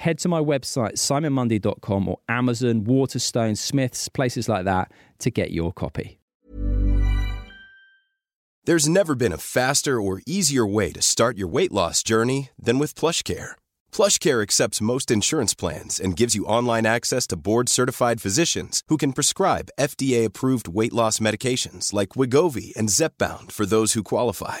head to my website, simonmundie.com or Amazon, Waterstone, Smiths, places like that to get your copy. There's never been a faster or easier way to start your weight loss journey than with PlushCare. PlushCare accepts most insurance plans and gives you online access to board-certified physicians who can prescribe FDA-approved weight loss medications like Wegovy and Zepbound for those who qualify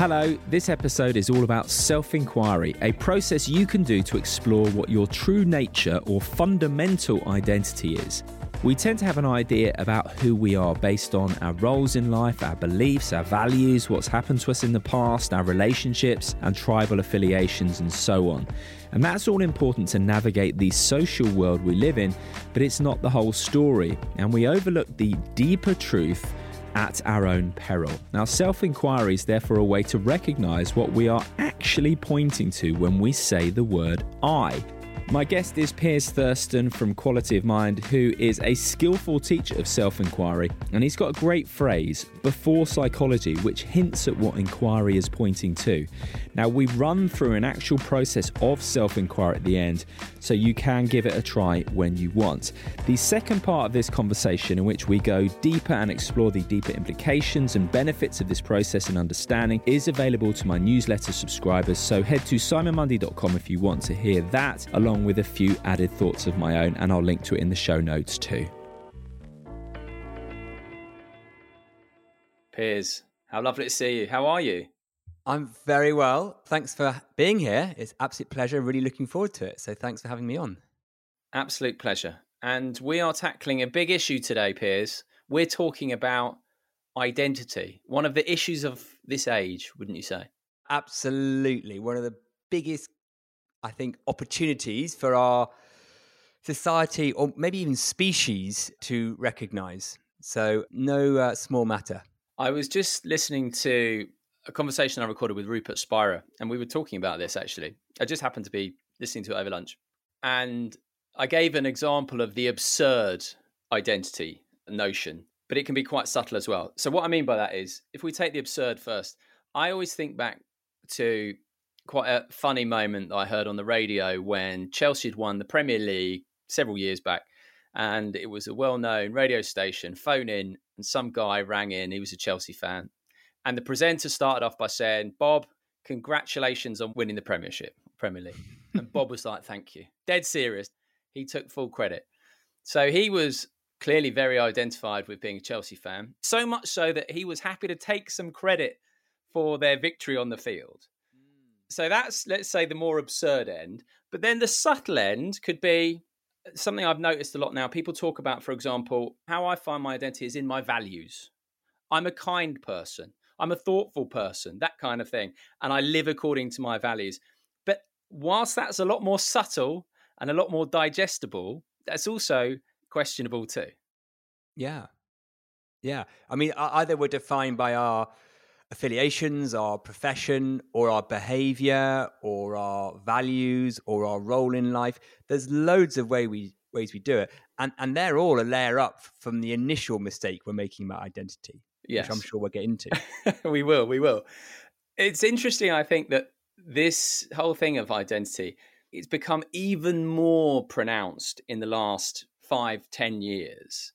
Hello, this episode is all about self inquiry, a process you can do to explore what your true nature or fundamental identity is. We tend to have an idea about who we are based on our roles in life, our beliefs, our values, what's happened to us in the past, our relationships, and tribal affiliations, and so on. And that's all important to navigate the social world we live in, but it's not the whole story. And we overlook the deeper truth at our own peril. Now, self inquiry is therefore a way to recognize what we are actually pointing to when we say the word I. My guest is Piers Thurston from Quality of Mind, who is a skillful teacher of self inquiry. And he's got a great phrase, before psychology, which hints at what inquiry is pointing to. Now, we run through an actual process of self inquiry at the end, so you can give it a try when you want. The second part of this conversation, in which we go deeper and explore the deeper implications and benefits of this process and understanding, is available to my newsletter subscribers. So head to simonmundie.com if you want to hear that, along with a few added thoughts of my own, and I'll link to it in the show notes too. Piers, how lovely to see you. How are you? I'm very well. Thanks for being here. It's absolute pleasure. Really looking forward to it. So thanks for having me on. Absolute pleasure. And we are tackling a big issue today, Piers. We're talking about identity, one of the issues of this age, wouldn't you say? Absolutely. One of the biggest, I think, opportunities for our society or maybe even species to recognize. So, no uh, small matter. I was just listening to a conversation I recorded with Rupert Spira, and we were talking about this actually. I just happened to be listening to it over lunch. And I gave an example of the absurd identity notion, but it can be quite subtle as well. So, what I mean by that is if we take the absurd first, I always think back to quite a funny moment that I heard on the radio when Chelsea had won the Premier League several years back. And it was a well known radio station, phone in, and some guy rang in. He was a Chelsea fan. And the presenter started off by saying, Bob, congratulations on winning the Premiership, Premier League. And Bob was like, thank you. Dead serious. He took full credit. So he was clearly very identified with being a Chelsea fan, so much so that he was happy to take some credit for their victory on the field. Mm. So that's, let's say, the more absurd end. But then the subtle end could be something I've noticed a lot now. People talk about, for example, how I find my identity is in my values. I'm a kind person. I'm a thoughtful person, that kind of thing. And I live according to my values. But whilst that's a lot more subtle and a lot more digestible, that's also questionable too. Yeah. Yeah. I mean, either we're defined by our affiliations, our profession, or our behavior, or our values, or our role in life. There's loads of way we, ways we do it. And, and they're all a layer up from the initial mistake we're making about identity, yes. which I'm sure we'll get into. we will, we will. It's interesting, I think, that this whole thing of identity it's become even more pronounced in the last five, ten years.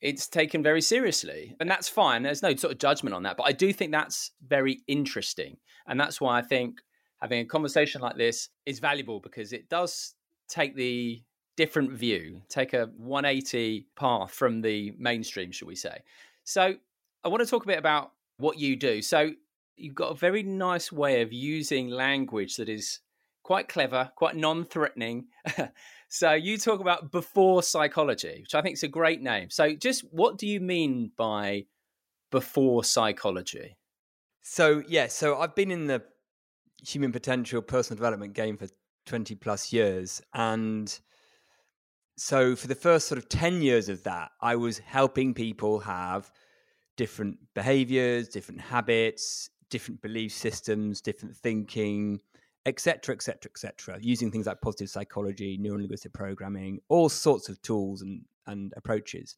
It's taken very seriously, and that's fine. There's no sort of judgment on that, but I do think that's very interesting, and that's why I think having a conversation like this is valuable because it does take the different view, take a 180 path from the mainstream, shall we say. So, I want to talk a bit about what you do. So, you've got a very nice way of using language that is quite clever, quite non threatening. so, you talk about before psychology, which I think is a great name. So, just what do you mean by before psychology? So, yeah, so I've been in the human potential personal development game for 20 plus years. And so for the first sort of 10 years of that, I was helping people have different behaviors, different habits, different belief systems, different thinking, etc., etc., etc., using things like positive psychology, neuro linguistic programming, all sorts of tools and, and approaches.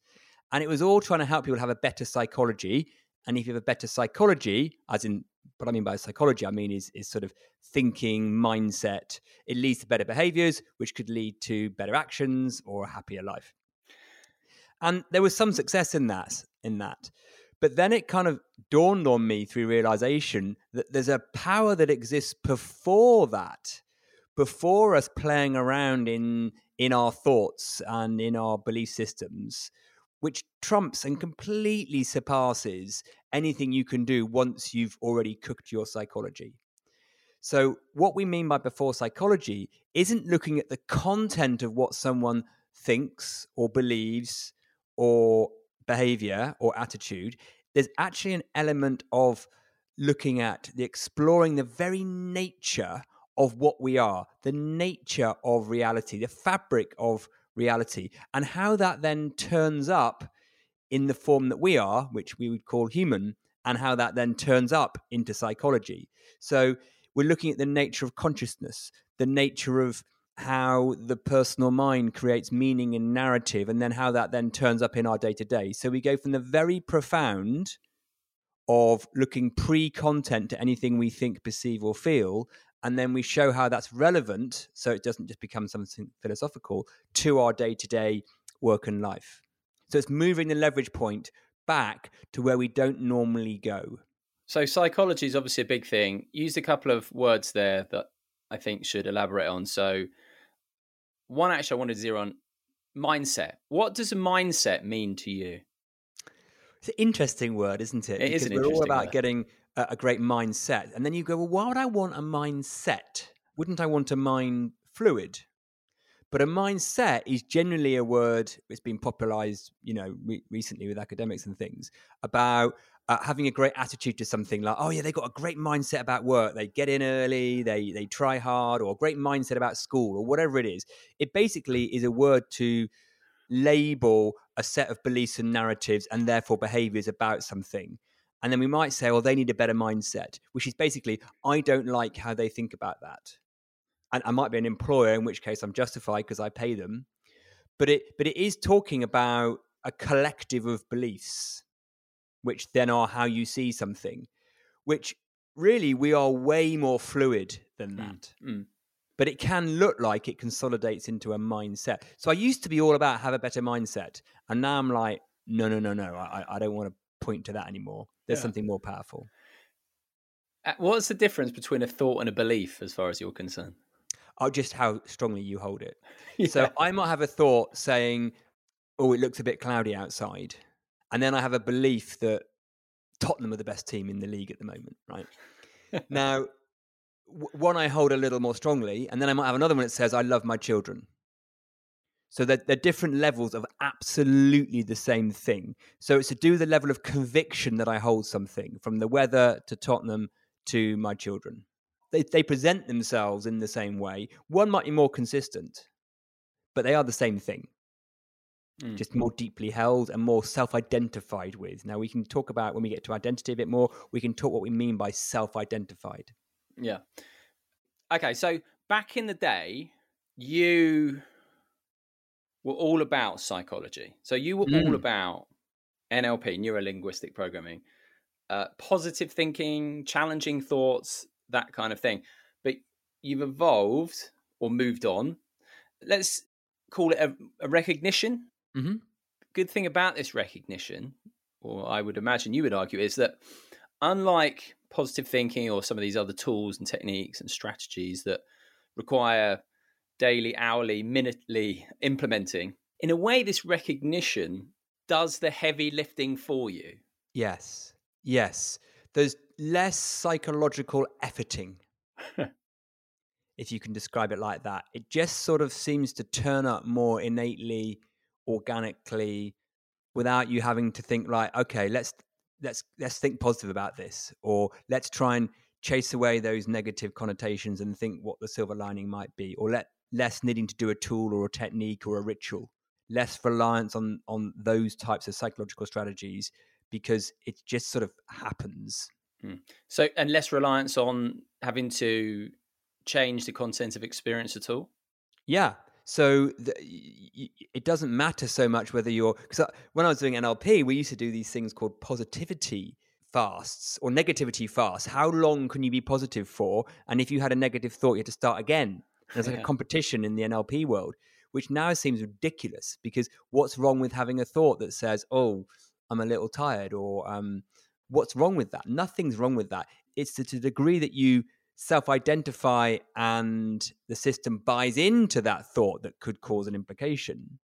And it was all trying to help people have a better psychology. And if you have a better psychology, as in what I mean by psychology, I mean is is sort of thinking, mindset. It leads to better behaviors, which could lead to better actions or a happier life. And there was some success in that, in that. But then it kind of dawned on me through realization that there's a power that exists before that, before us playing around in in our thoughts and in our belief systems, which trumps and completely surpasses anything you can do once you've already cooked your psychology. So, what we mean by before psychology isn't looking at the content of what someone thinks or believes or behavior or attitude. There's actually an element of looking at the exploring the very nature of what we are, the nature of reality, the fabric of reality, and how that then turns up in the form that we are, which we would call human, and how that then turns up into psychology. So we're looking at the nature of consciousness, the nature of how the personal mind creates meaning and narrative, and then how that then turns up in our day to day. So we go from the very profound of looking pre content to anything we think, perceive, or feel. And then we show how that's relevant so it doesn't just become something philosophical to our day to day work and life. So it's moving the leverage point back to where we don't normally go. So psychology is obviously a big thing. Used a couple of words there that I think should elaborate on. So one actually I wanted to zero on mindset. What does a mindset mean to you? It's an interesting word, isn't it? It because is we're all about word. getting a, a great mindset. And then you go, well, why would I want a mindset? Wouldn't I want a mind fluid? But a mindset is generally a word that's been popularized, you know, re- recently with academics and things about uh, having a great attitude to something like, oh yeah, they got a great mindset about work. They get in early, they they try hard, or a great mindset about school, or whatever it is. It basically is a word to label a set of beliefs and narratives and therefore behaviors about something. And then we might say, well, they need a better mindset, which is basically, I don't like how they think about that and I might be an employer, in which case I'm justified because I pay them. But it but it is talking about a collective of beliefs, which then are how you see something, which really we are way more fluid than that. mm. But it can look like it consolidates into a mindset. So I used to be all about have a better mindset, and now I'm like, no, no, no, no. I, I don't want to point to that anymore. There's Yeah. something more powerful. Uh, What's the difference between a thought and a belief, as far as you're concerned? Oh, just how strongly you hold it. Yeah. So I might have a thought saying, "Oh, it looks a bit cloudy outside," and then I have a belief that Tottenham are the best team in the league at the moment. Right now, w- one I hold a little more strongly, and then I might have another one that says, "I love my children." So they're, they're different levels of absolutely the same thing. So it's to do with the level of conviction that I hold something, from the weather to Tottenham to my children. They, they present themselves in the same way. One might be more consistent, but they are the same thing, Mm. just more deeply held and more self identified with. Now, we can talk about when we get to identity a bit more, we can talk what we mean by self identified. Yeah. Okay, so back in the day, you were all about psychology. So you were all Mm. about NLP, neuro linguistic programming. uh, positive thinking, challenging thoughts, that kind of thing. But you've evolved or moved on. Let's call it a, a recognition. Mm-hmm. Good thing about this recognition, or I would imagine you would argue, is that unlike positive thinking or some of these other tools and techniques and strategies that require daily, hourly, minutely implementing, in a way, this recognition does the heavy lifting for you. Yes. Yes. There's less psychological efforting, if you can describe it like that. It just sort of seems to turn up more innately, organically, without you having to think, right, okay, let's let's let's think positive about this, or let's try and chase away those negative connotations and think what the silver lining might be, or let less needing to do a tool or a technique or a ritual, less reliance on on those types of psychological strategies because it just sort of happens. Mm. So, and less reliance on having to change the content of experience at all. Yeah. So the, it doesn't matter so much whether you're because when I was doing NLP, we used to do these things called positivity fasts or negativity fasts. How long can you be positive for? And if you had a negative thought, you had to start again. There's like yeah. a competition in the NLP world, which now seems ridiculous because what's wrong with having a thought that says, "Oh, I'm a little tired," or um, "What's wrong with that?" Nothing's wrong with that. It's to the degree that you self-identify and the system buys into that thought that could cause an implication,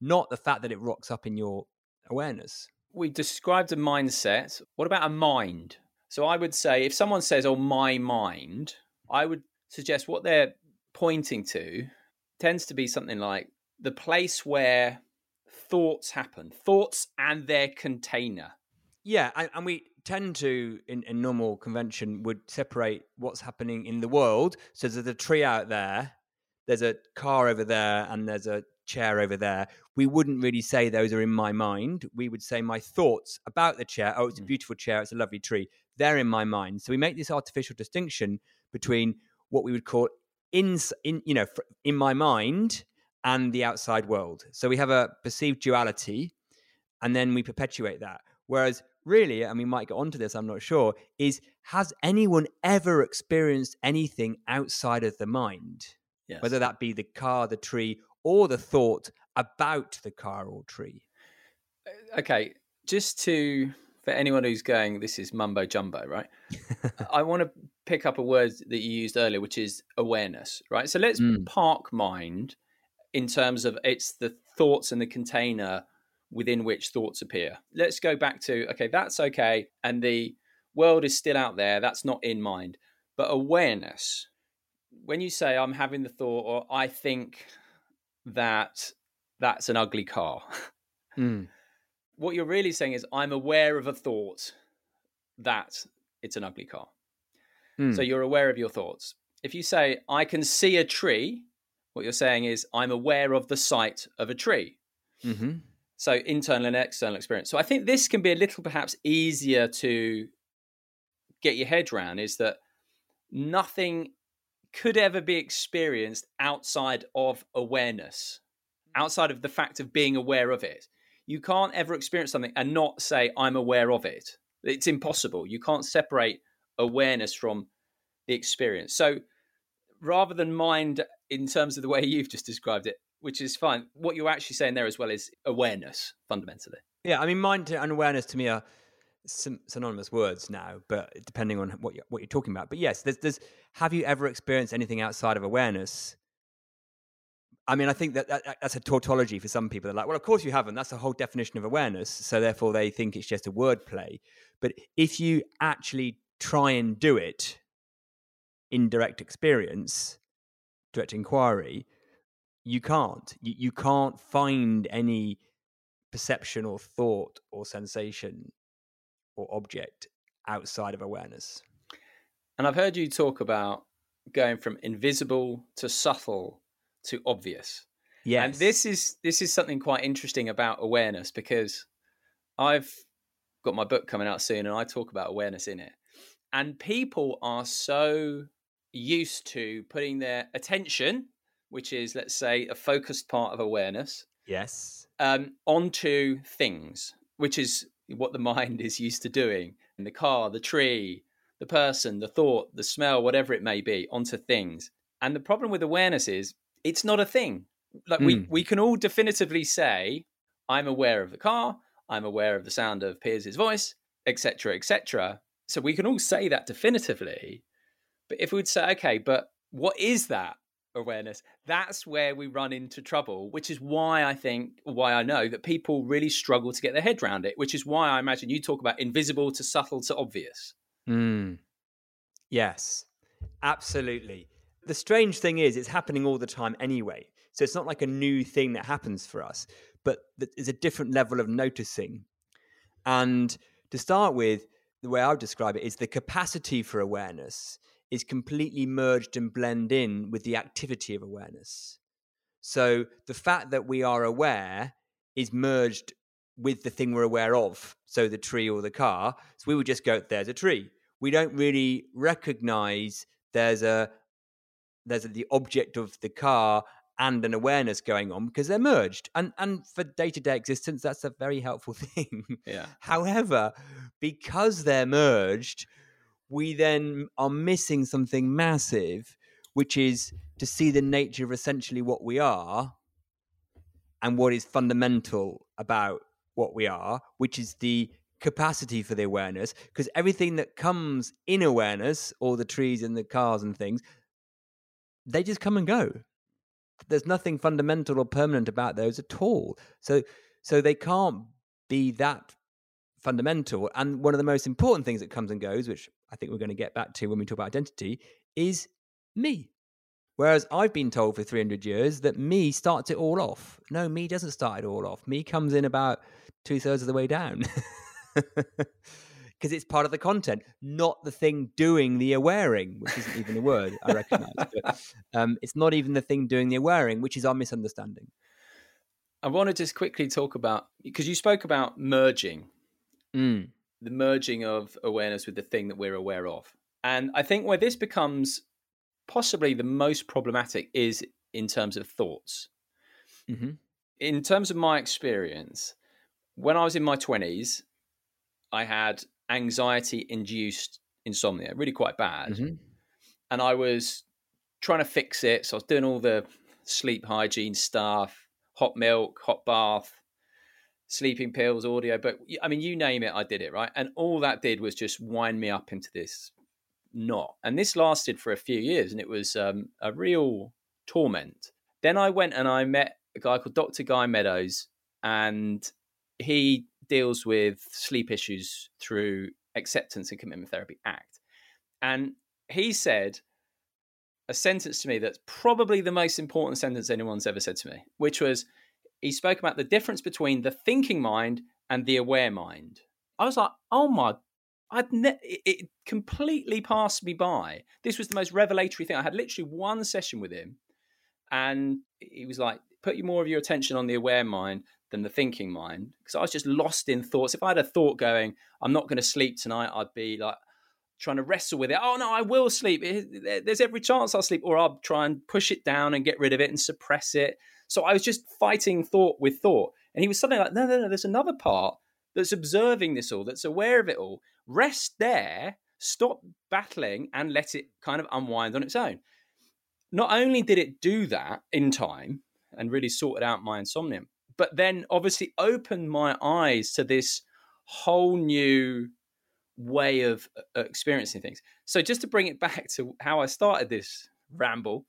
not the fact that it rocks up in your awareness. We described a mindset. What about a mind? So I would say if someone says, "Oh, my mind," I would suggest what they're pointing to tends to be something like the place where thoughts happen, thoughts and their container. Yeah, and, and we tend to, in, in, normal convention, would separate what's happening in the world. So there's a tree out there, there's a car over there, and there's a chair over there. We wouldn't really say those are in my mind. We would say my thoughts about the chair. Oh, it's a mm. beautiful chair. It's a lovely tree. They're in my mind. So we make this artificial distinction between what we would call in, in you know in my mind and the outside world. So we have a perceived duality, and then we perpetuate that. Whereas really, and we might get onto this, I'm not sure, is has anyone ever experienced anything outside of the mind? Yes. Whether that be the car, the tree, or the thought about the car or tree. Uh, okay, just to for anyone who's going, this is mumbo jumbo, right? I want to pick up a word that you used earlier, which is awareness, right? So let's mm. park mind in terms of it's the thoughts and the container within which thoughts appear. Let's go back to okay, that's okay, and the world is still out there. That's not in mind, but awareness. When you say I'm having the thought, or I think that that's an ugly car. Mm what you're really saying is I'm aware of a thought that it's an ugly car. Mm. So you're aware of your thoughts. If you say I can see a tree, what you're saying is I'm aware of the sight of a tree. Mm-hmm. So internal and external experience. So I think this can be a little perhaps easier to get your head around is that nothing could ever be experienced outside of awareness, mm. outside of the fact of being aware of it. You can't ever experience something and not say i'm aware of it. It's impossible. You can't separate awareness from the experience. So rather than mind in terms of the way you've just described it which is fine what you're actually saying there as well is awareness fundamentally yeah i mean mind and awareness to me are synonymous words now but depending on what you're, what you're talking about but yes there's, there's have you ever experienced anything outside of awareness I mean, I think that, that, that's a tautology for some people. They're like, well, of course you haven't. That's the whole definition of awareness. So therefore, they think it's just a word play. But if you actually try and do it in direct experience, direct inquiry, you can't. You, you can't find any perception or thought or sensation or object outside of awareness. And I've heard you talk about going from invisible to subtle to obvious. Yeah. And this is this is something quite interesting about awareness because I've got my book coming out soon and I talk about awareness in it. And people are so used to putting their attention, which is let's say a focused part of awareness, yes, um, onto things, which is what the mind is used to doing. in the car, the tree, the person, the thought, the smell, whatever it may be, onto things. And the problem with awareness is it's not a thing. Like mm. we, we can all definitively say, I'm aware of the car, I'm aware of the sound of Piers's voice, etc., etc. So we can all say that definitively. But if we would say, okay, but what is that awareness? That's where we run into trouble, which is why I think, why I know that people really struggle to get their head around it, which is why I imagine you talk about invisible to subtle to obvious. Mm. Yes, absolutely. The strange thing is, it's happening all the time anyway. So it's not like a new thing that happens for us, but there's a different level of noticing. And to start with, the way I would describe it is the capacity for awareness is completely merged and blend in with the activity of awareness. So the fact that we are aware is merged with the thing we're aware of. So the tree or the car. So we would just go, there's a tree. We don't really recognize there's a there's a, the object of the car and an awareness going on because they're merged. And and for day-to-day existence, that's a very helpful thing. Yeah. However, because they're merged, we then are missing something massive, which is to see the nature of essentially what we are and what is fundamental about what we are, which is the capacity for the awareness. Because everything that comes in awareness, all the trees and the cars and things, they just come and go. There's nothing fundamental or permanent about those at all. So, so they can't be that fundamental. And one of the most important things that comes and goes, which I think we're going to get back to when we talk about identity, is me. Whereas I've been told for 300 years that me starts it all off. No, me doesn't start it all off. Me comes in about two thirds of the way down. Because it's part of the content, not the thing doing the awareing, which isn't even a word I recognize. But um, it's not even the thing doing the awareing, which is our misunderstanding. I want to just quickly talk about because you spoke about merging Mm. The merging of awareness with the thing that we're aware of. And I think where this becomes possibly the most problematic is in terms of thoughts. Mm-hmm. In terms of my experience, when I was in my 20s, I had anxiety induced insomnia, really quite bad. Mm-hmm. And I was trying to fix it. So I was doing all the sleep hygiene stuff, hot milk, hot bath, sleeping pills, audio, but I mean, you name it, I did it, right? And all that did was just wind me up into this knot. And this lasted for a few years and it was um, a real torment. Then I went and I met a guy called Dr. Guy Meadows, and he deals with sleep issues through Acceptance and Commitment Therapy ACT. And he said a sentence to me that's probably the most important sentence anyone's ever said to me, which was, he spoke about the difference between the thinking mind and the aware mind. I was like, oh my, I'd ne- it completely passed me by. This was the most revelatory thing. I had literally one session with him, and he was like, put more of your attention on the aware mind than the thinking mind because I was just lost in thoughts. If I had a thought going, I'm not going to sleep tonight, I'd be like trying to wrestle with it. Oh no, I will sleep. There's every chance I'll sleep, or I'll try and push it down and get rid of it and suppress it. So I was just fighting thought with thought. And he was suddenly like, no, no, no, there's another part that's observing this all, that's aware of it all. Rest there, stop battling, and let it kind of unwind on its own. Not only did it do that in time and really sorted out my insomnia, but then obviously opened my eyes to this whole new way of uh, experiencing things. So just to bring it back to how I started this ramble,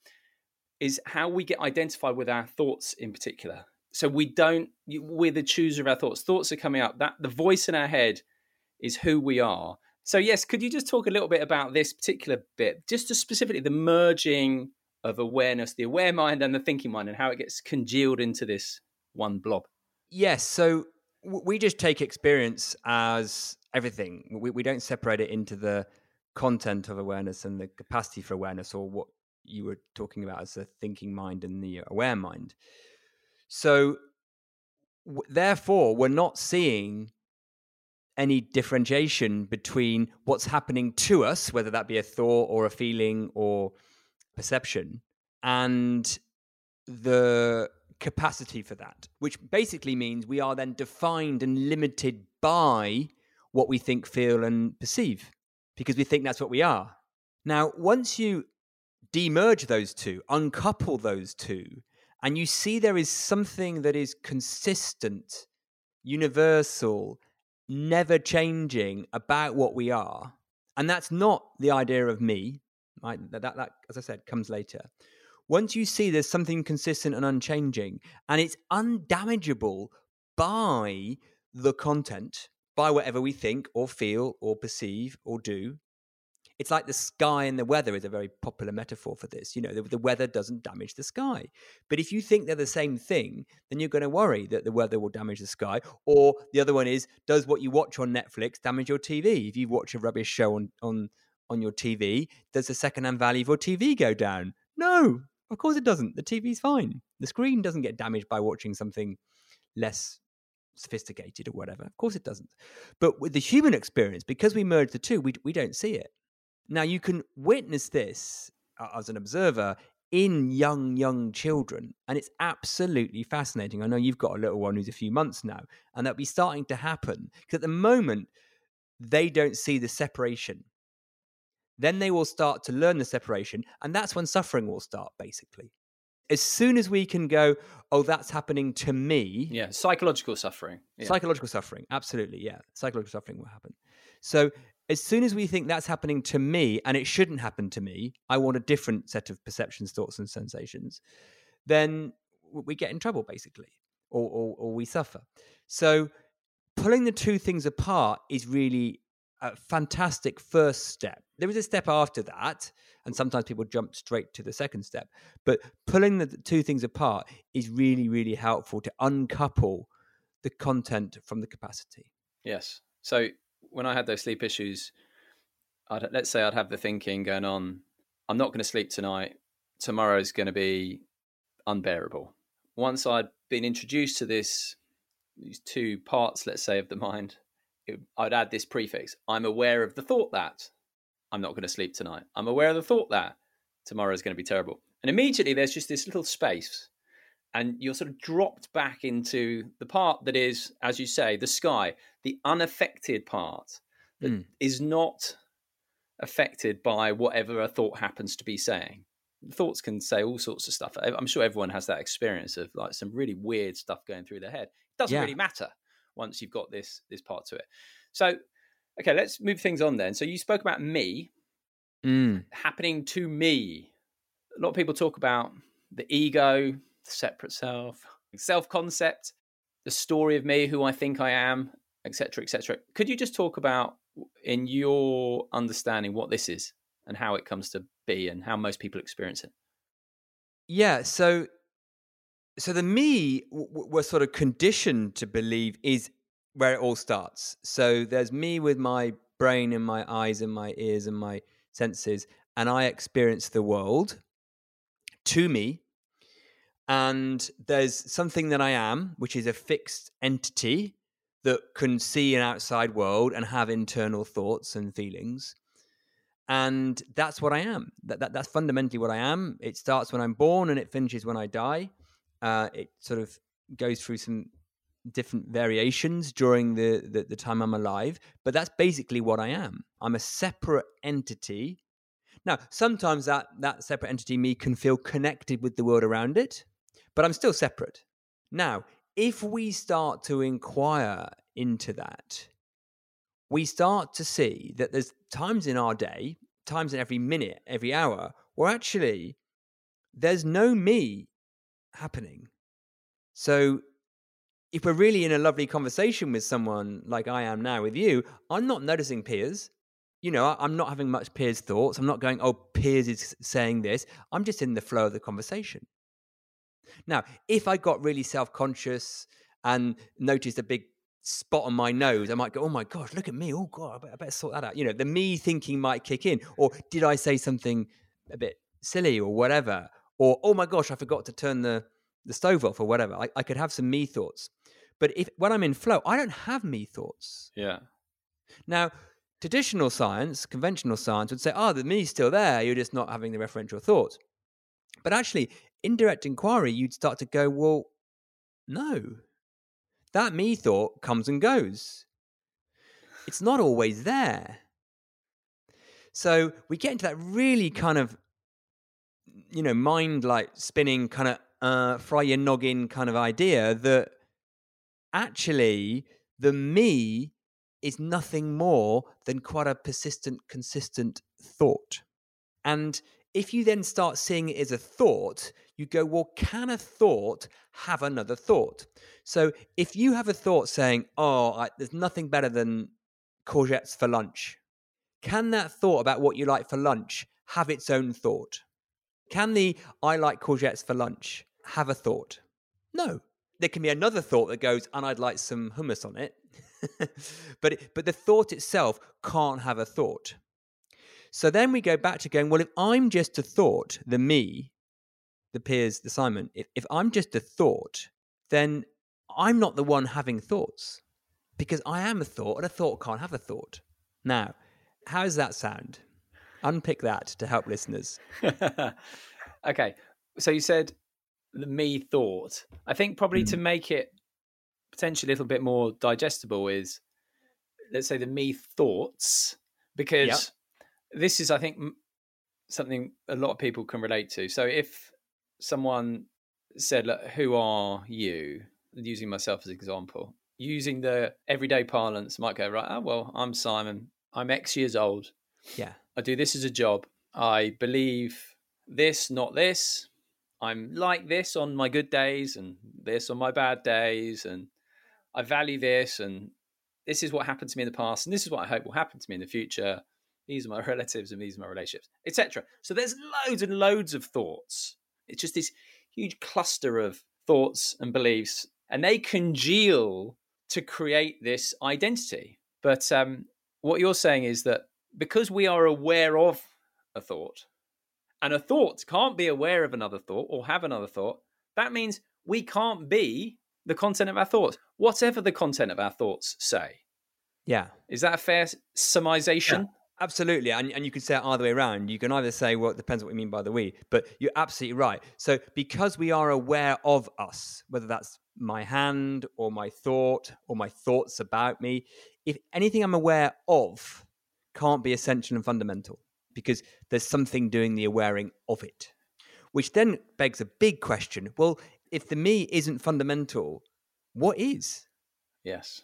is how we get identified with our thoughts in particular. So we don't we're the chooser of our thoughts. Thoughts are coming up. That the voice in our head is who we are. So yes, could you just talk a little bit about this particular bit, just specifically the merging of awareness, the aware mind and the thinking mind, and how it gets congealed into this one blob? Yes. So we just take experience as everything. We, we don't separate it into the content of awareness and the capacity for awareness or what you were talking about as the thinking mind and the aware mind. So, w- therefore, we're not seeing any differentiation between what's happening to us, whether that be a thought or a feeling or perception, and the capacity for that, which basically means we are then defined and limited by what we think, feel, and perceive because we think that's what we are. Now, once you demerge those two, uncouple those two, and you see there is something that is consistent, universal, never changing about what we are, and that's not the idea of me. Right? That, that, that, as I said, comes later. Once you see there's something consistent and unchanging, and it's undamageable by the content, by whatever we think or feel or perceive or do, it's like the sky and the weather is a very popular metaphor for this. You know, the, the, weather doesn't damage the sky. But if you think they're the same thing, then you're going to worry that the weather will damage the sky. Or the other one is, does what you watch on Netflix damage your TV? If you watch a rubbish show on on on your TV, does the secondhand value of your TV go down? No, of course it doesn't. The TV's fine. The screen doesn't get damaged by watching something less sophisticated or whatever. Of course it doesn't. But with the human experience, because we merge the two, we, we don't see it. Now, you can witness this uh, as an observer in young, young children, and it's absolutely fascinating. I know you've got a little one who's a few months now, and that'll be starting to happen because at the moment, they don't see the separation. Then they will start to learn the separation, and that's when suffering will start, basically. As soon as we can go, oh, that's happening to me. Yeah, psychological suffering. Yeah. Psychological suffering, absolutely. Yeah, psychological suffering will happen. So as soon as we think that's happening to me and it shouldn't happen to me, I want a different set of perceptions, thoughts, and sensations, then we get in trouble basically, or, or, or we suffer. So pulling the two things apart is really a fantastic first step. There is a step after that, and sometimes people jump straight to the second step. But pulling the two things apart is really, really helpful to uncouple the content from the capacity. Yes. So when I had those sleep issues, I'd, let's say I'd have the thinking going on, I'm not going to sleep tonight. Tomorrow's going to be unbearable. Once I'd been introduced to this, these two parts, let's say, of the mind, I'd add this prefix. I'm aware of the thought that I'm not going to sleep tonight. I'm aware of the thought that tomorrow is going to be terrible. And immediately there's just this little space and you're sort of dropped back into the part that is, as you say, the sky, the unaffected part that mm. is not affected by whatever a thought happens to be saying. Thoughts can say all sorts of stuff. I'm sure everyone has that experience of like some really weird stuff going through their head. It doesn't yeah. really matter once you've got this this part to it. So, okay, let's move things on then. So you spoke about me mm. happening to me. A lot of people talk about the ego, the separate self, self concept, the story of me, who I think I am, etc., etc. Could you just talk about, in your understanding, what this is and how it comes to be and how most people experience it? Yeah. So, so the me we're sort of conditioned to believe is where it all starts. So there's me with my brain and my eyes and my ears and my senses, and I experience the world to me and there's something that I am, which is a fixed entity that can see an outside world and have internal thoughts and feelings. And that's what I am. That, that, that's fundamentally what I am. It starts when I'm born and it finishes when I die. Uh, it sort of goes through some different variations during the, the, the time I'm alive, but that's basically what I am. I'm a separate entity. Now, sometimes that, that separate entity, me, can feel connected with the world around it but I'm still separate. Now, if we start to inquire into that, we start to see that there's times in our day, times in every minute, every hour, where actually there's no me happening. So if we're really in a lovely conversation with someone like I am now with you, I'm not noticing Piers. You know, I'm not having much Piers' thoughts. I'm not going, oh, Piers is saying this. I'm just in the flow of the conversation. Now, if I got really self conscious and noticed a big spot on my nose, I might go, oh my gosh, look at me. Oh God, I better, I better sort that out. You know, the me thinking might kick in. Or did I say something a bit silly or whatever? Or, oh my gosh, I forgot to turn the, the stove off or whatever. I, I could have some me thoughts. But if when I'm in flow, I don't have me thoughts. Yeah. Now, traditional science, conventional science would say, oh, the me's still there. You're just not having the referential thoughts. But actually, indirect inquiry, you'd start to go, well, no, that me thought comes and goes. it's not always there. So we get into that really kind of, you know, mind like spinning kind of uh, fry your noggin kind of idea that actually the me is nothing more than quite a persistent, consistent thought. And if you then start seeing it as a thought, you go, well, can a thought have another thought? So if you have a thought saying, oh, I, there's nothing better than courgettes for lunch, can that thought about what you like for lunch have its own thought? Can the I like courgettes for lunch have a thought? No. There can be another thought that goes, and I'd like some hummus on it. but, but the thought itself can't have a thought. So then we go back to going, well, if I'm just a thought, the me, the Piers, the Simon, if, if I'm just a thought, then I'm not the one having thoughts because I am a thought and a thought can't have a thought. Now, how does that sound? Unpick that to help listeners. okay. So you said the me thought. I think probably mm. to make it potentially a little bit more digestible is let's say the me thoughts because yep. this is I think something a lot of people can relate to. So if someone said, Look, "Who are you?" using myself as an example, using the everyday parlance, might go right. Oh well, I'm Simon. I'm X years old. Yeah. I do this as a job. I believe this, not this. I'm like this on my good days and this on my bad days. And I value this. And this is what happened to me in the past. And this is what I hope will happen to me in the future. These are my relatives and these are my relationships, etc. So there's loads and loads of thoughts. It's just this huge cluster of thoughts and beliefs. And they congeal to create this identity. But um, what you're saying is that because we are aware of a thought, and a thought can't be aware of another thought or have another thought, that means we can't be the content of our thoughts, whatever the content of our thoughts say. Yeah. Is that a fair summation? Yeah, absolutely. And, and you can say it either way around. You can either say, well, it depends what we mean by the we, but you're absolutely right. So because we are aware of us, whether that's my hand or my thought or my thoughts about me, if anything I'm aware of can't be essential and fundamental because there's something doing the awareing of it. Which then begs a big question. Well, if the me isn't fundamental, what is? Yes.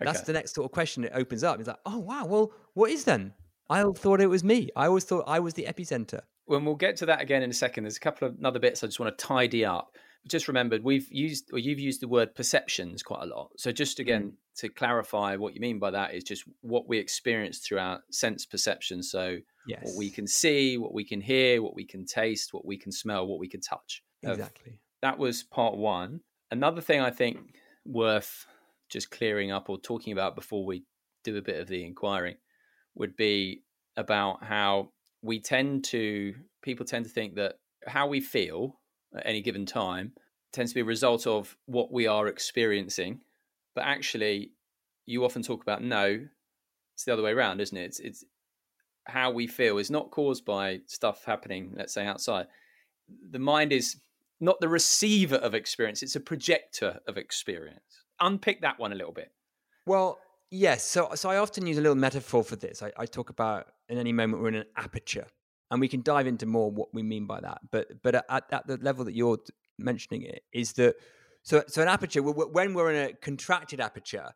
Okay. That's the next sort of question it opens up. It's like, oh wow, well, what is then? I thought it was me. I always thought I was the epicenter. When we'll get to that again in a second, there's a couple of other bits I just want to tidy up just remembered we've used or you've used the word perceptions quite a lot. So just mm. again mm. To clarify what you mean by that is just what we experience through our sense perception. So yes. what we can see, what we can hear, what we can taste, what we can smell, what we can touch. Exactly. That was part one. Another thing I think worth just clearing up or talking about before we do a bit of the inquiring would be about how we tend to people tend to think that how we feel at any given time tends to be a result of what we are experiencing. But actually, you often talk about no, it's the other way around, isn't it? It's, it's how we feel is not caused by stuff happening, let's say outside. The mind is not the receiver of experience, it's a projector of experience. Unpick that one a little bit. Well, yes. So, so I often use a little metaphor for this. I, I talk about in any moment we're in an aperture and we can dive into more what we mean by that. But but at, at the level that you're mentioning it is that so so an aperture when we're in a contracted aperture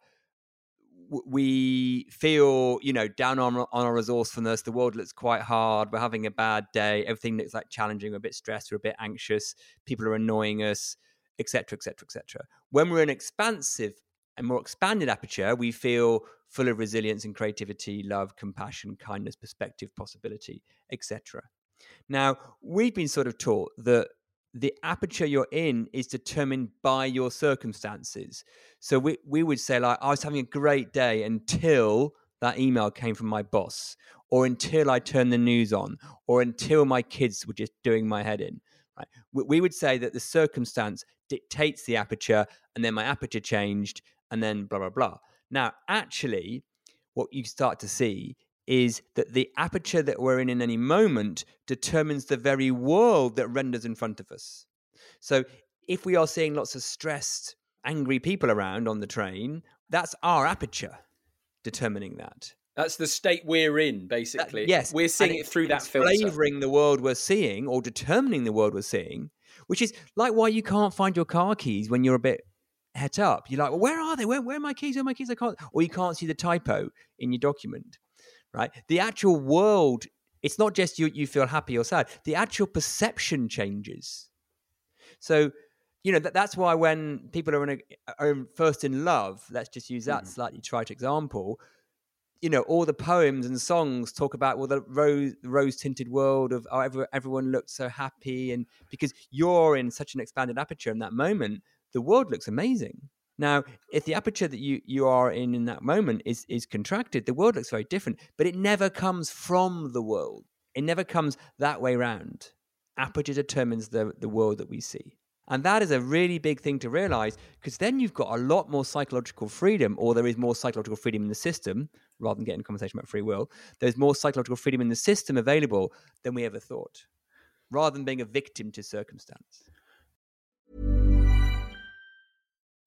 we feel you know down on on our resourcefulness the world looks quite hard we're having a bad day everything looks like challenging we're a bit stressed we're a bit anxious people are annoying us etc etc etc when we're in expansive and more expanded aperture we feel full of resilience and creativity, love, compassion, kindness, perspective, possibility, etc. Now, we've been sort of taught that the aperture you're in is determined by your circumstances. So we, we would say, like, I was having a great day until that email came from my boss, or until I turned the news on, or until my kids were just doing my head in. Right? We, we would say that the circumstance dictates the aperture, and then my aperture changed, and then blah, blah, blah. Now, actually, what you start to see is that the aperture that we're in in any moment determines the very world that renders in front of us. So, if we are seeing lots of stressed, angry people around on the train, that's our aperture. determining that. That's the state we're in, uh, basically. That, yes, we're seeing it through that filter. Flavoring the world we're seeing, or determining the world we're seeing, which is like why you can't find your car keys when you're a bit het up. You're like, well, where are they? Where, where are my keys? Where are my keys? I can't. Or you can't see the typo in your document, right? The actual world. It's not just you. You feel happy or sad. The actual perception changes. So you know that, that's why when people are in a, are first in love, let's just use that mm. slightly trite example. You know, all the poems and songs talk about well the rose rose tinted world of oh, every, everyone looks so happy, and because you're in such an expanded aperture in that moment, the world looks amazing. Now, if the aperture that you, you are in in that moment is is contracted, the world looks very different. But it never comes from the world. It never comes that way round. Aperture determines the the world that we see. And that is a really big thing to realize because then you've got a lot more psychological freedom, or there is more psychological freedom in the system rather than getting a conversation about free will. There's more psychological freedom in the system available than we ever thought, rather than being a victim to circumstance.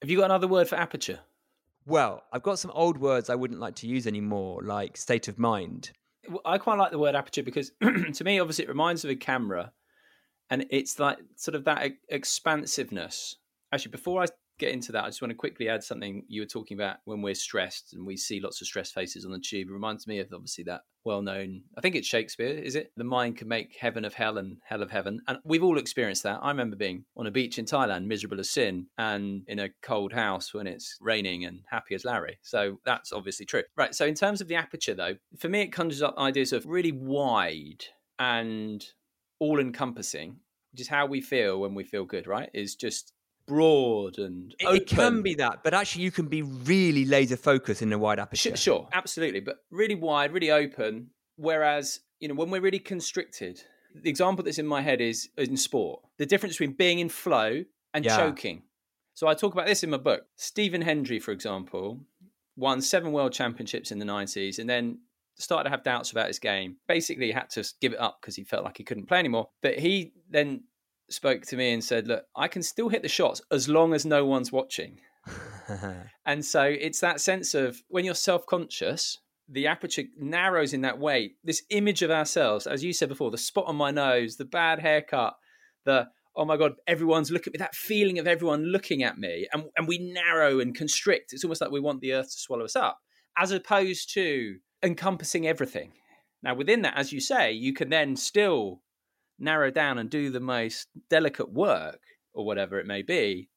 Have you got another word for aperture? Well, I've got some old words I wouldn't like to use anymore, like state of mind. I quite like the word aperture because to me, obviously, it reminds of a camera and it's like sort of that expansiveness. Actually, before I get into that, I just want to quickly add something you were talking about when we're stressed and we see lots of stressed faces on the tube. It reminds me of obviously that well known, I think it's Shakespeare, is it? The mind can make heaven of hell and hell of heaven. And we've all experienced that. I remember being on a beach in Thailand, miserable as sin, and in a cold house when it's raining and happy as Larry. So that's obviously true. Right. So, in terms of the aperture, though, for me, it conjures up ideas of really wide and all encompassing, which is how we feel when we feel good, right? Is just broad and it, it, can be that, but actually you can be really laser focused in a wide aperture. Sure, absolutely, but really wide, really open. Whereas you know when we're really constricted, the example that's in my head is in sport. The difference between being in flow and yeah. choking. So I talk about this in my book. Stephen Hendry, for example, won seven world championships in the 90s and then started to have doubts about his game. Basically, had to give it up because he felt like he couldn't play anymore. But he then spoke to me and said, "Look, I can still hit the shots as long as no one's watching." and so it's that sense of when you're self-conscious, the aperture narrows in that way. This image of ourselves, as you said before, the spot on my nose, the bad haircut, the oh my god, everyone's looking at me, that feeling of everyone looking at me, and and we narrow and constrict. It's almost like we want the earth to swallow us up, as opposed to encompassing everything. Now, within that, as you say, you can then still narrow down and do the most delicate work or whatever it may be.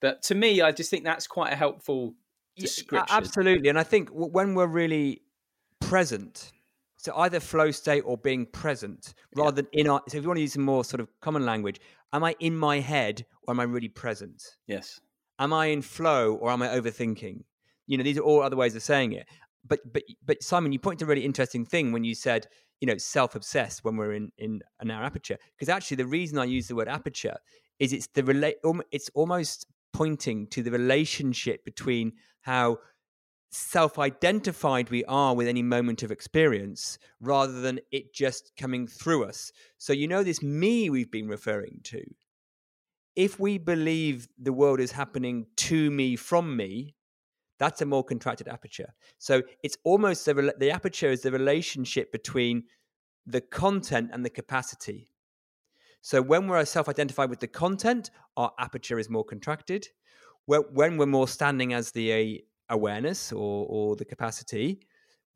But to me, I just think that's quite a helpful description. Yeah, absolutely. And I think when we're really present, so either flow state or being present rather yeah. than in our, so if you want to use some more sort of common language, am I in my head or am I really present? Yes. Am I in flow or am I overthinking? You know, these are all other ways of saying it. But but but Simon, you pointed to a really interesting thing when you said you know self-obsessed when we're in in an aperture because actually the reason i use the word aperture is it's the relate it's almost pointing to the relationship between how self identified we are with any moment of experience rather than it just coming through us. So, you know, this me we've been referring to. If we believe the world is happening to me from me, that's a more contracted aperture. So it's almost the, the aperture is the relationship between the content and the capacity. So when we're self identified with the content, our aperture is more contracted. When we're more standing as the awareness or, or the capacity,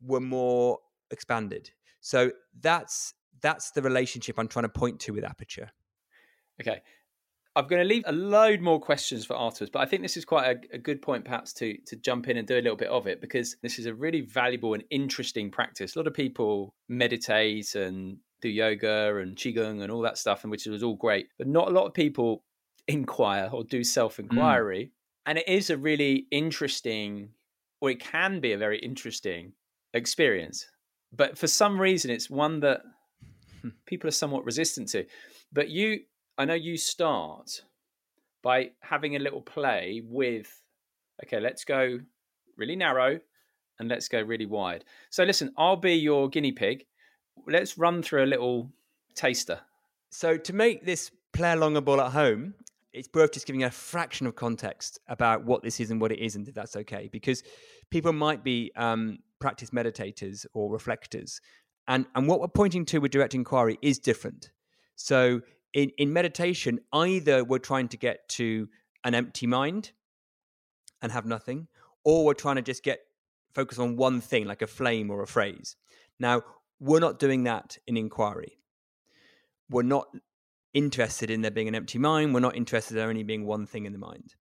we're more expanded. So that's that's the relationship I'm trying to point to with aperture. Okay. I'm going to leave a load more questions for afterwards, but I think this is quite a, a, good point, perhaps, to to jump in and do a little bit of it because this is a really valuable and interesting practice. A lot of people meditate and do yoga and qigong and all that stuff, and which is all great, but not a lot of people inquire or do self inquiry, mm. and it is a really interesting, or it can be a very interesting experience. But for some reason, it's one that people are somewhat resistant to. But you, I know you start by having a little play with, okay, let's go really narrow and let's go really wide. So listen, I'll be your guinea pig let's run through a little taster. So to make this play along a ball at home, it's worth just giving a fraction of context about what this is and what it isn't, if that's okay, because people might be um, practice meditators or reflectors, and and what we're pointing to with direct inquiry is different. So in in meditation, either we're trying to get to an empty mind and have nothing, or we're trying to just get focus on one thing, like a flame or a phrase. Now, we're not doing that in inquiry. We're not interested in there being an empty mind. We're not interested in only being one thing in the mind.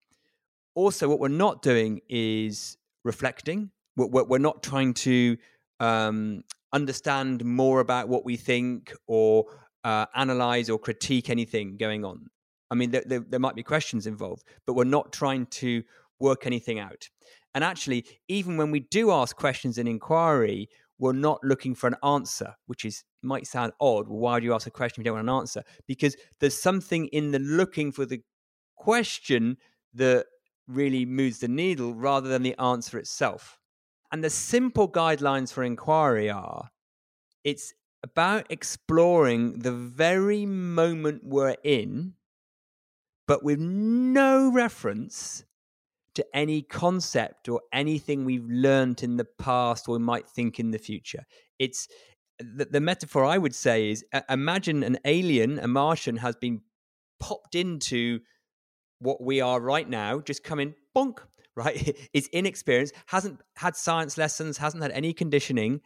Also, what we're not doing is reflecting. We're, we're not trying to um, understand more about what we think or uh, analyze or critique anything going on. I mean, there, there, there might be questions involved, but we're not trying to work anything out. And actually, even when we do ask questions in inquiry, we're not looking for an answer, which is might sound odd. why do you ask a question if you don't want an answer? Because there's something in the looking for the question that really moves the needle rather than the answer itself. And the simple guidelines for inquiry are it's about exploring the very moment we're in, but with no reference to any concept or anything we've learned in the past or might think in the future. It's the, the metaphor I would say is uh, imagine an alien, a Martian, has been popped into what we are right now, just come in, bonk, right? is inexperienced, hasn't had science lessons, hasn't had any conditioning,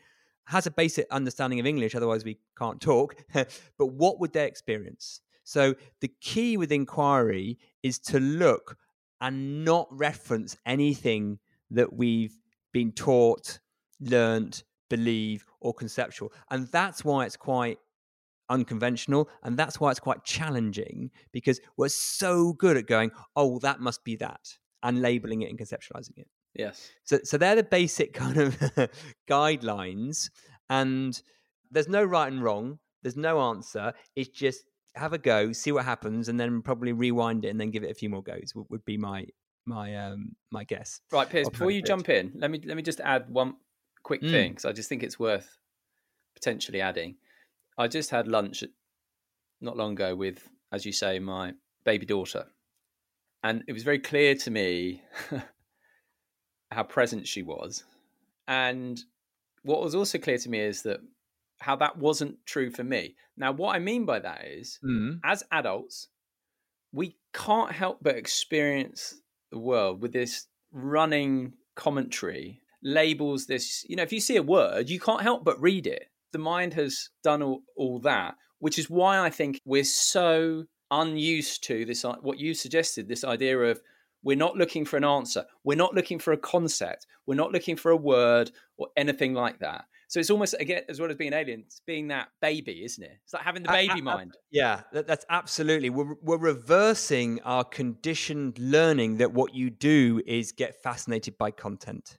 has a basic understanding of English, otherwise we can't talk. but what would they experience? So the key with inquiry is to look and not reference anything that we've been taught, learnt, believe, or conceptual. And that's why it's quite unconventional. And that's why it's quite challenging because we're so good at going, oh, that must be that, and labeling it and conceptualizing it. Yes. So, so they're the basic kind of guidelines. And there's no right and wrong. There's no answer. It's just have a go, see what happens, and then probably rewind it and then give it a few more goes. Would, would be my my um my guess. Right, Piers. Before you jump in, let me let me just add one quick mm. thing because I just think it's worth potentially adding. I just had lunch not long ago with, as you say, my baby daughter, and it was very clear to me how present she was, and what was also clear to me is that how that wasn't true for me. Now, what I mean by that is, mm. as adults, we can't help but experience the world with this running commentary, labels this, you know, if you see a word, you can't help but read it. The mind has done all, all that, which is why I think we're so unused to this, what you suggested, this idea of we're not looking for an answer. We're not looking for a concept. We're not looking for a word or anything like that. So it's almost again, as well as being alien, it's being that baby, isn't it? It's like having the baby mind. Yeah, that, that's absolutely. We're we're reversing our conditioned learning that what you do is get fascinated by content.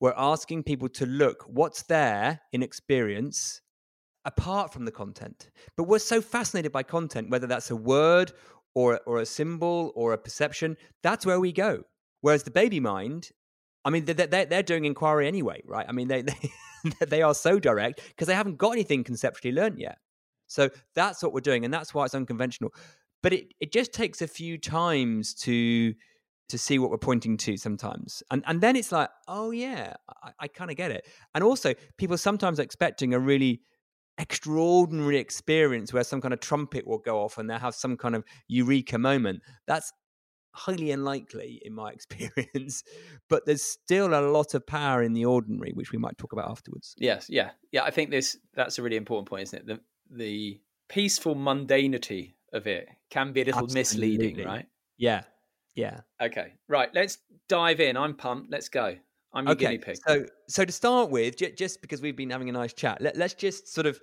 We're asking people to look what's there in experience apart from the content. But we're so fascinated by content, whether that's a word or or a symbol or a perception, that's where we go. Whereas the baby mind, I mean, they're, they're, they're doing inquiry anyway, right? I mean, they they, they are so direct because they haven't got anything conceptually learned yet. So that's what we're doing, and that's why it's unconventional. But it, it just takes a few times to to see what we're pointing to sometimes. And and then it's like, oh yeah, I, I kind of get it. And also people sometimes expecting a really extraordinary experience where some kind of trumpet will go off and they'll have some kind of eureka moment. That's highly unlikely in my experience, but there's still a lot of power in the ordinary, which we might talk about afterwards. Yes, yeah, yeah. I think this that's a really important point, isn't it? The the peaceful mundanity of it can be a little Absolutely. misleading, right? Yeah, yeah. Okay, right. Let's dive in. I'm pumped. Let's go. I'm your okay. guinea pig. So, so to start with, j- just because we've been having a nice chat, let, us just sort of,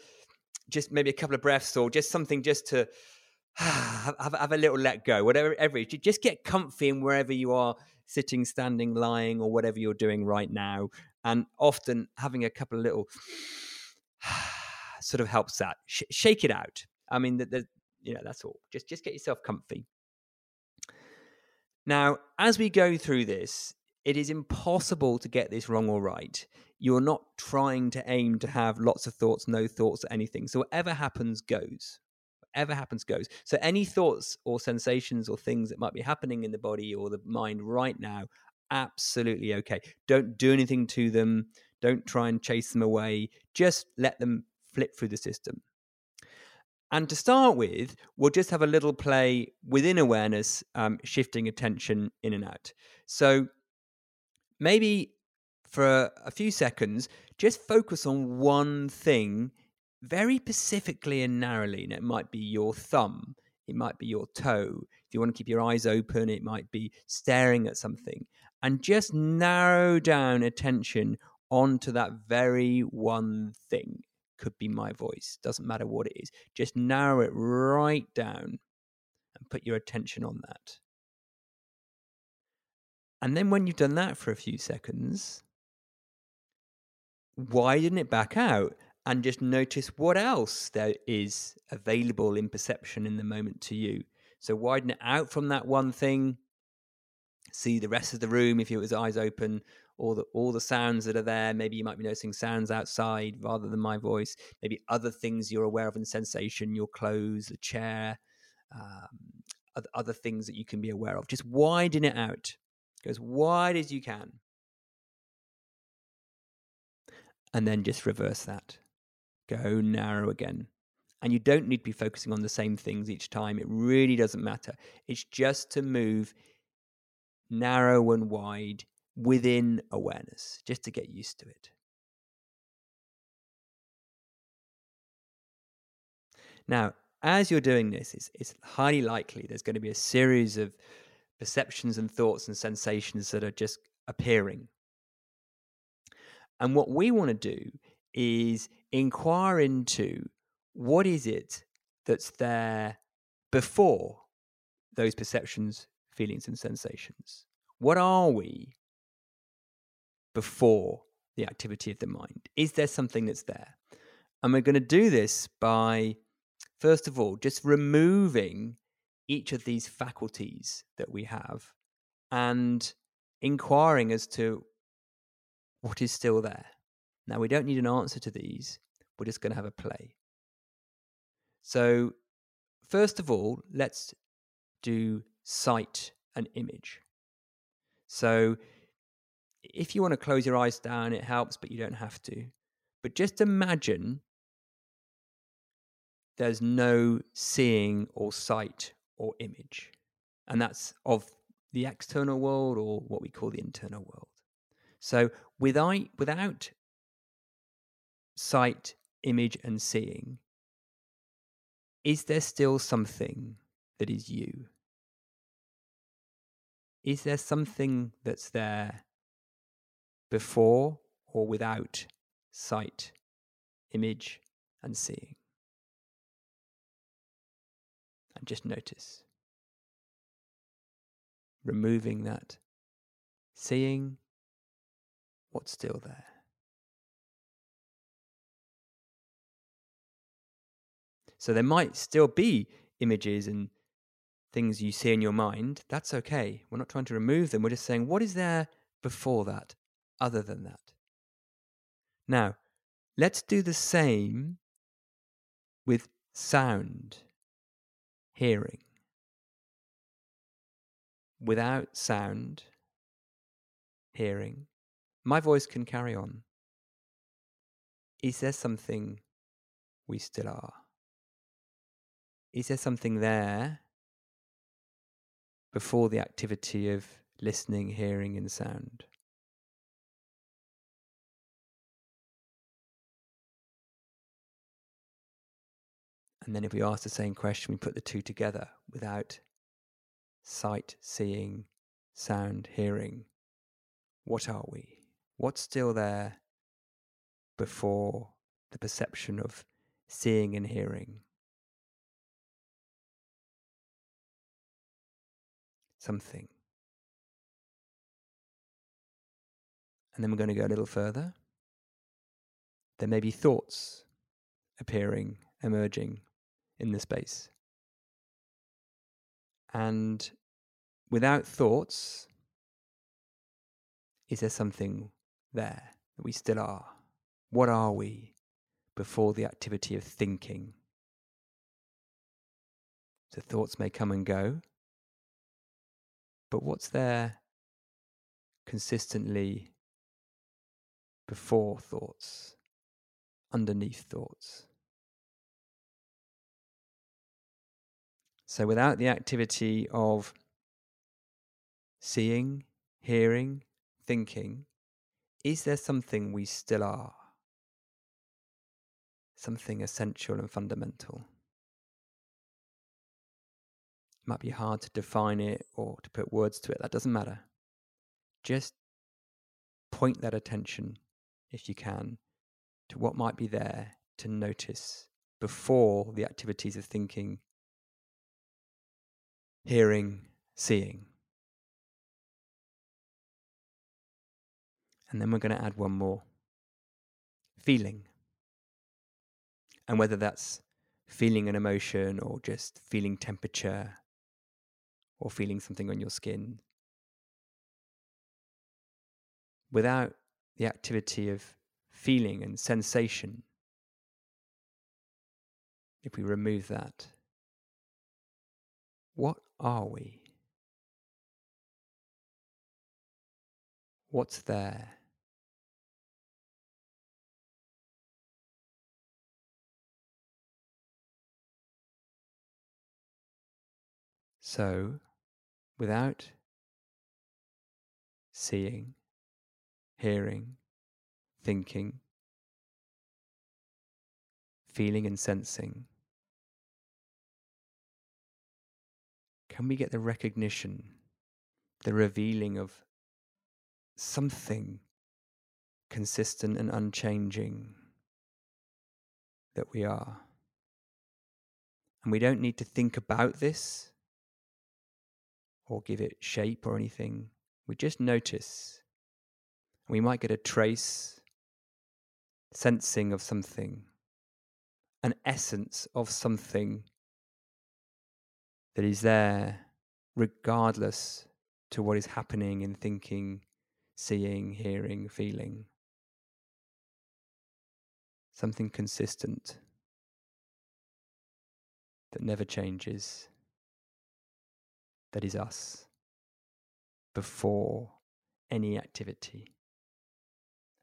just maybe a couple of breaths or just something just to have, have, have a little let go, whatever, every, just get comfy in wherever you are sitting, standing, lying, or whatever you're doing right now. And often having a couple of little sort of helps that. Sh- shake it out. I mean, the, the, you know, that's all. Just, just get yourself comfy. Now, as we go through this, it is impossible to get this wrong or right. You're not trying to aim to have lots of thoughts, no thoughts, anything. So whatever happens goes. Whatever happens goes. So any thoughts or sensations or things that might be happening in the body or the mind right now, absolutely okay. Don't do anything to them. Don't try and chase them away. Just let them flip through the system. And to start with, we'll just have a little play within awareness, um, shifting attention in and out. So maybe for a few seconds, just focus on one thing very specifically and narrowly. And it might be your thumb, it might be your toe. If you want to keep your eyes open, it might be staring at something. And just narrow down attention onto that very one thing could be my voice, doesn't matter what it is. Just narrow it right down and put your attention on that. And then when you've done that for a few seconds, widen it back out and just notice what else there is available in perception in the moment to you. So widen it out from that one thing, see the rest of the room if it was eyes open, all the all the sounds that are there. Maybe you might be noticing sounds outside rather than my voice. Maybe other things you're aware of in sensation, your clothes, the chair, um, other, other things that you can be aware of. Just widen it out. Go as wide as you can. And then just reverse that. Go narrow again. And you don't need to be focusing on the same things each time. It really doesn't matter. It's just to move narrow and wide within awareness, just to get used to it. Now, as you're doing this, it's, it's, highly likely there's going to be a series of perceptions and thoughts and sensations that are just appearing. And what we want to do is inquire into what is it that's there before those perceptions, feelings, and sensations. What are we before the activity of the mind? Is there something that's there? And we're going to do this by, first of all, just removing each of these faculties that we have and inquiring as to what is still there. Now, we don't need an answer to these, we're just going to have a play. So, first of all, let's do sight and image. So, if you want to close your eyes down, it helps, but you don't have to. But just imagine there's no seeing or sight or image. And that's of the external world or what we call the internal world. So without, without sight, image, and seeing, is there still something that is you? Is there something that's there before or without sight, image, and seeing. And just notice. Removing that, seeing what's still there. So there might still be images and things you see in your mind, that's okay. We're not trying to remove them. We're just saying, what is there before that, other than that? Now, let's do the same with sound, hearing. Without sound, hearing, my voice can carry on. Is there something we still are? Is there something there before the activity of listening, hearing, and sound? And then if we ask the same question, we put the two together without sight, seeing, sound, hearing. What are we? What's still there before the perception of seeing and hearing? Something. And then we're going to go a little further. There may be thoughts appearing, emerging in the space. And without thoughts, is there something there that we still are? What are we before the activity of thinking? So thoughts may come and go, but what's there consistently before thoughts, underneath thoughts? So without the activity of seeing, hearing, thinking, is there something we still are? Something essential and fundamental? It might be hard to define it or to put words to it, that doesn't matter. Just point that attention, if you can, to what might be there to notice before the activities of thinking, hearing, seeing. And then we're going to add one more feeling. And whether that's feeling an emotion or just feeling temperature or feeling something on your skin. Without the activity of feeling and sensation, if we remove that, what are we? What's there? So, without seeing, hearing, thinking, feeling, and sensing, can we get the recognition, the revealing of something consistent and unchanging that we are? And we don't need to think about this or give it shape or anything. We just notice. We might get a trace, sensing of something, an essence of something that is there regardless to what is happening in thinking, seeing, hearing, feeling. Something consistent that never changes, that is us before any activity.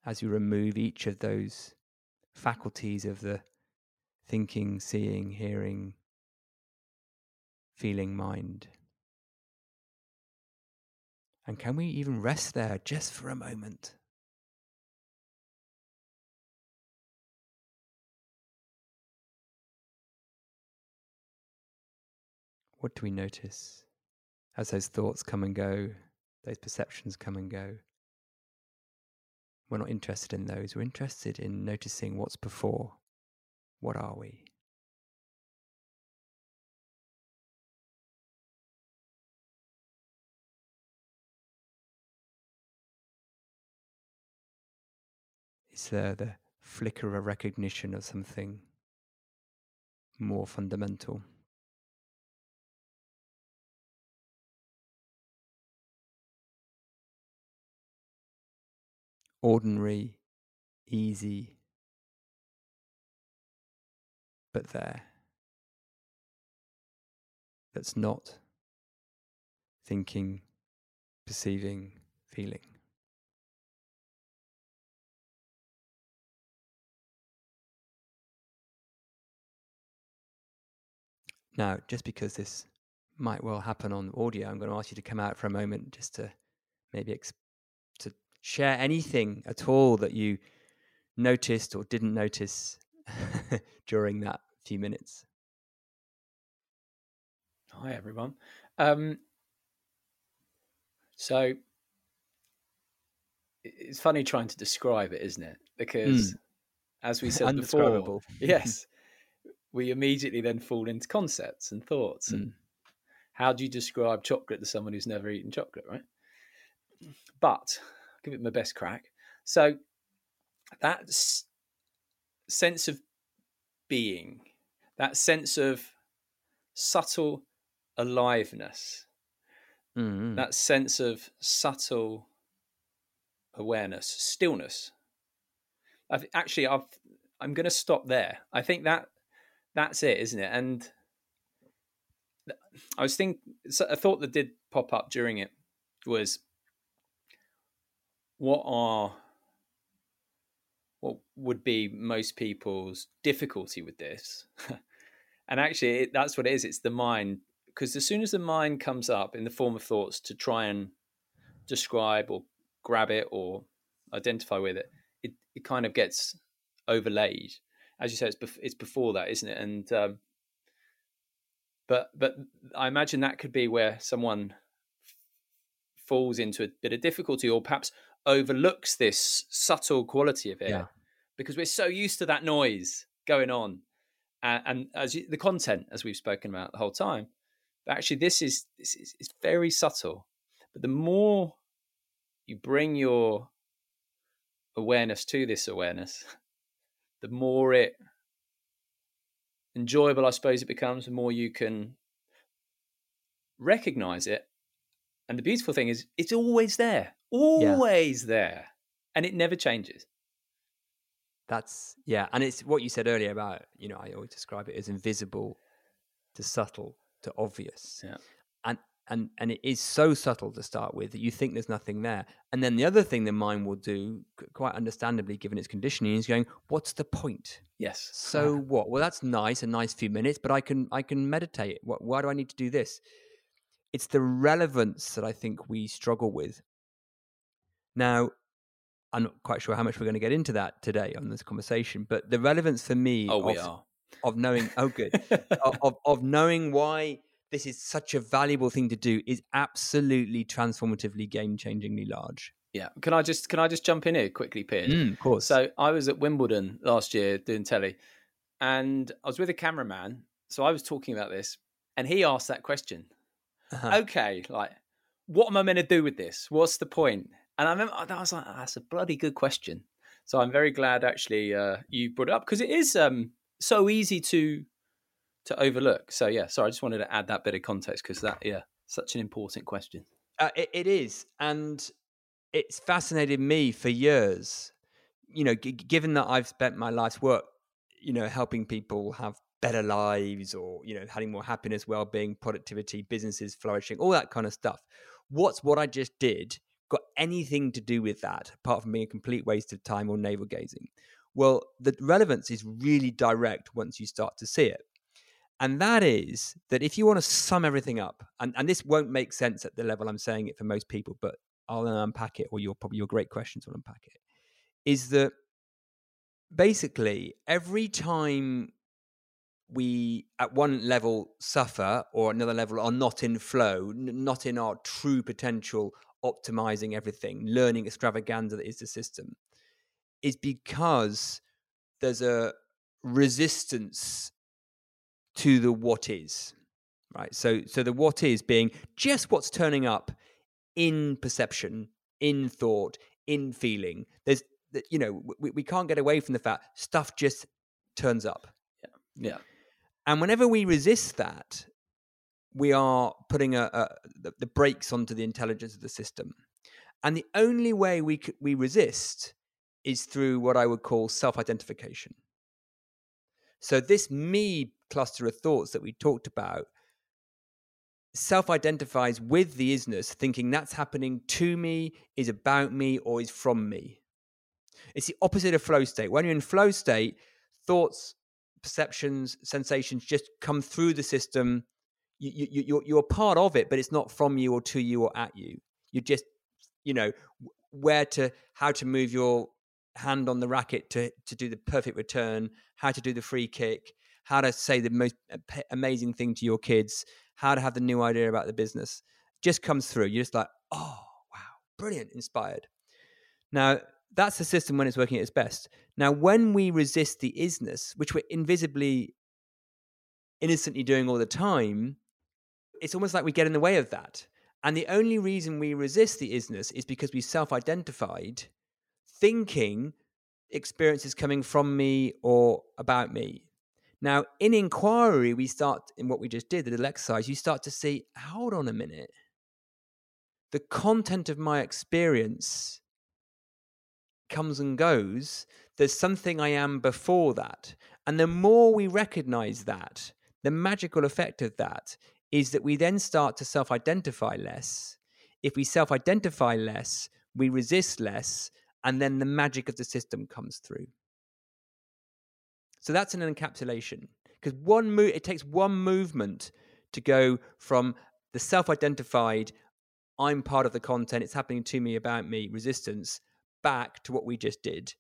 As you remove each of those faculties of the thinking, seeing, hearing, feeling mind. And can we even rest there just for a moment? What do we notice as those thoughts come and go, those perceptions come and go? We're not interested in those. We're interested in noticing what's before. What are we? It's there, the flicker of recognition of something more fundamental. Ordinary, easy, but there. That's not thinking, perceiving, feeling. Now, just because this might well happen on audio, I'm going to ask you to come out for a moment just to maybe ex- to share anything at all that you noticed or didn't notice during that few minutes. Hi, everyone. Um, so it's funny trying to describe it, isn't it? Because, mm. as we said before, yes, we immediately then fall into concepts and thoughts. Mm. And how do you describe chocolate to someone who's never eaten chocolate, right? But I'll give it my best crack. So that sense of being, that sense of subtle aliveness, mm-hmm. that sense of subtle awareness, stillness. I've, actually, I've, I'm going to stop there. I think that that's it, isn't it? And I was thinking, a thought that did pop up during it was, what are what would be most people's difficulty with this? and actually, it, that's what it is. It's the mind, because as soon as the mind comes up in the form of thoughts to try and describe or grab it or identify with it, it, it kind of gets overlaid as you say, it's bef- it's before that, isn't it? And um, but but I imagine that could be where someone f- falls into a bit of difficulty, or perhaps overlooks this subtle quality of it, yeah. because we're so used to that noise going on, and, and as you, the content, as we've spoken about the whole time. But actually, this is this is it's very subtle. But the more you bring your awareness to this awareness, the more it enjoyable I suppose it becomes, the more you can recognize it. And the beautiful thing is, it's always there, always yeah. there, and it never changes. That's yeah, and it's what you said earlier about you know I always describe it as invisible to subtle to obvious. Yeah. And and and it is so subtle to start with that you think there's nothing there. And then the other thing the mind will do quite understandably given its conditioning is going what's the point? Yes. So what? Well that's nice a nice few minutes but i can i can meditate. What, why do i need to do this? It's the relevance that i think we struggle with. Now i'm not quite sure how much we're going to get into that today on this conversation but the relevance for me oh of, we are. of knowing oh good. Of, of knowing why this is such a valuable thing to do is absolutely transformatively game changingly large. Yeah. Can I just can I just jump in here quickly, Piers? Mm, of course. So I was at Wimbledon last year doing telly and I was with a cameraman. So I was talking about this and he asked that question. Uh-huh. Okay, like what am I meant to do with this? What's the point? And I remember I was like, oh, that's a bloody good question. So I'm very glad actually uh, you brought it up because it is um, so easy to to overlook. So yeah, sorry, I just wanted to add that bit of context because that yeah, such an important question. Uh, it, it is, and it's fascinated me for years. You know, g- given that I've spent my life's work, you know, helping people have better lives or you know having more happiness well-being productivity businesses flourishing all that kind of stuff what's what i just did got anything to do with that apart from being a complete waste of time or navel gazing well the relevance is really direct once you start to see it and that is that if you want to sum everything up, and, and this won't make sense at the level I'm saying it for most people, but I'll unpack it, or your probably your great questions will unpack it, is that basically every time we at one level suffer or another level are not in flow, n- not in our true potential, optimizing everything, learning extravaganza that is the system, is because there's a resistance to the what is right? So so the what is being just what's turning up in perception in thought in feeling. There's you know we, we can't get away from the fact stuff just turns up. Yeah. Yeah. And whenever we resist that we are putting a, a the, the brakes onto the intelligence of the system. And the only way we, we resist is through what I would call self identification. So, this me cluster of thoughts that we talked about self identifies with the isness, thinking that's happening to me, is about me, or is from me. It's the opposite of flow state. When you're in flow state, thoughts, perceptions, sensations just come through the system. You, you, you're, you're part of it, but it's not from you or to you or at you. You're just, you know, where to, how to move your hand on the racket to, to do the perfect return, how to do the free kick, how to say the most amazing thing to your kids, how to have the new idea about the business. Just comes through. You're just like, oh, wow, brilliant, inspired. Now, that's the system when it's working at its best. Now, when we resist the isness, which we're invisibly, innocently doing all the time, it's almost like we get in the way of that. And the only reason we resist the isness is because we self identified thinking experiences coming from me or about me. Now, in inquiry, we start in what we just did, the little exercise, you start to see, hold on a minute. The content of my experience comes and goes. There's something I am before that. And the more we recognize that, the magical effect of that is that we then start to self identify less. If we self identify less, we resist less, and then the magic of the system comes through. So that's an encapsulation because one move it takes one movement to go from the self-identified I'm part of the content, it's happening to me about me resistance back to what we just did.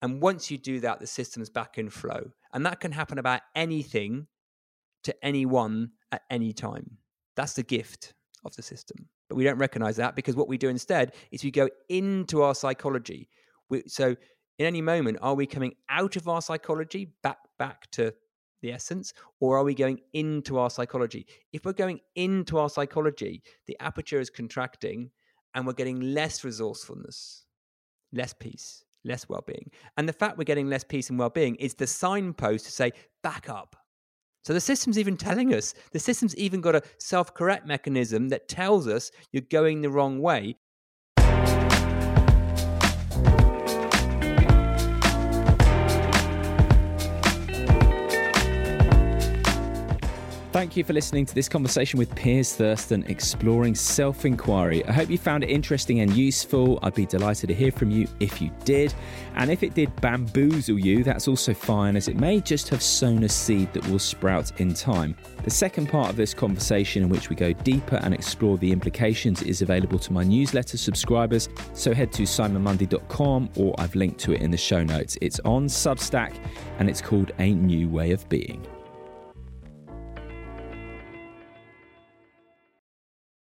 And once you do that, the system's back in flow. And that can happen about anything to anyone at any time. That's the gift of the system. But we don't recognize that because what we do instead is we go into our psychology. We, so in any moment, are we coming out of our psychology back back to the essence, or are we going into our psychology? If we're going into our psychology, the aperture is contracting and we're getting less resourcefulness, less peace, less well being. And the fact we're getting less peace and well being is the signpost to say, back up. So the system's even telling us, the system's even got a self correct mechanism that tells us you're going the wrong way. Thank you for listening to this conversation with Piers Thurston exploring self inquiry. I hope you found it interesting and useful. I'd be delighted to hear from you if you did. And if it did bamboozle you, that's also fine, as it may just have sown a seed that will sprout in time. The second part of this conversation, in which we go deeper and explore the implications, is available to my newsletter subscribers. So head to simonmundie.com or I've linked to it in the show notes. It's on Substack and it's called A New Way of Being.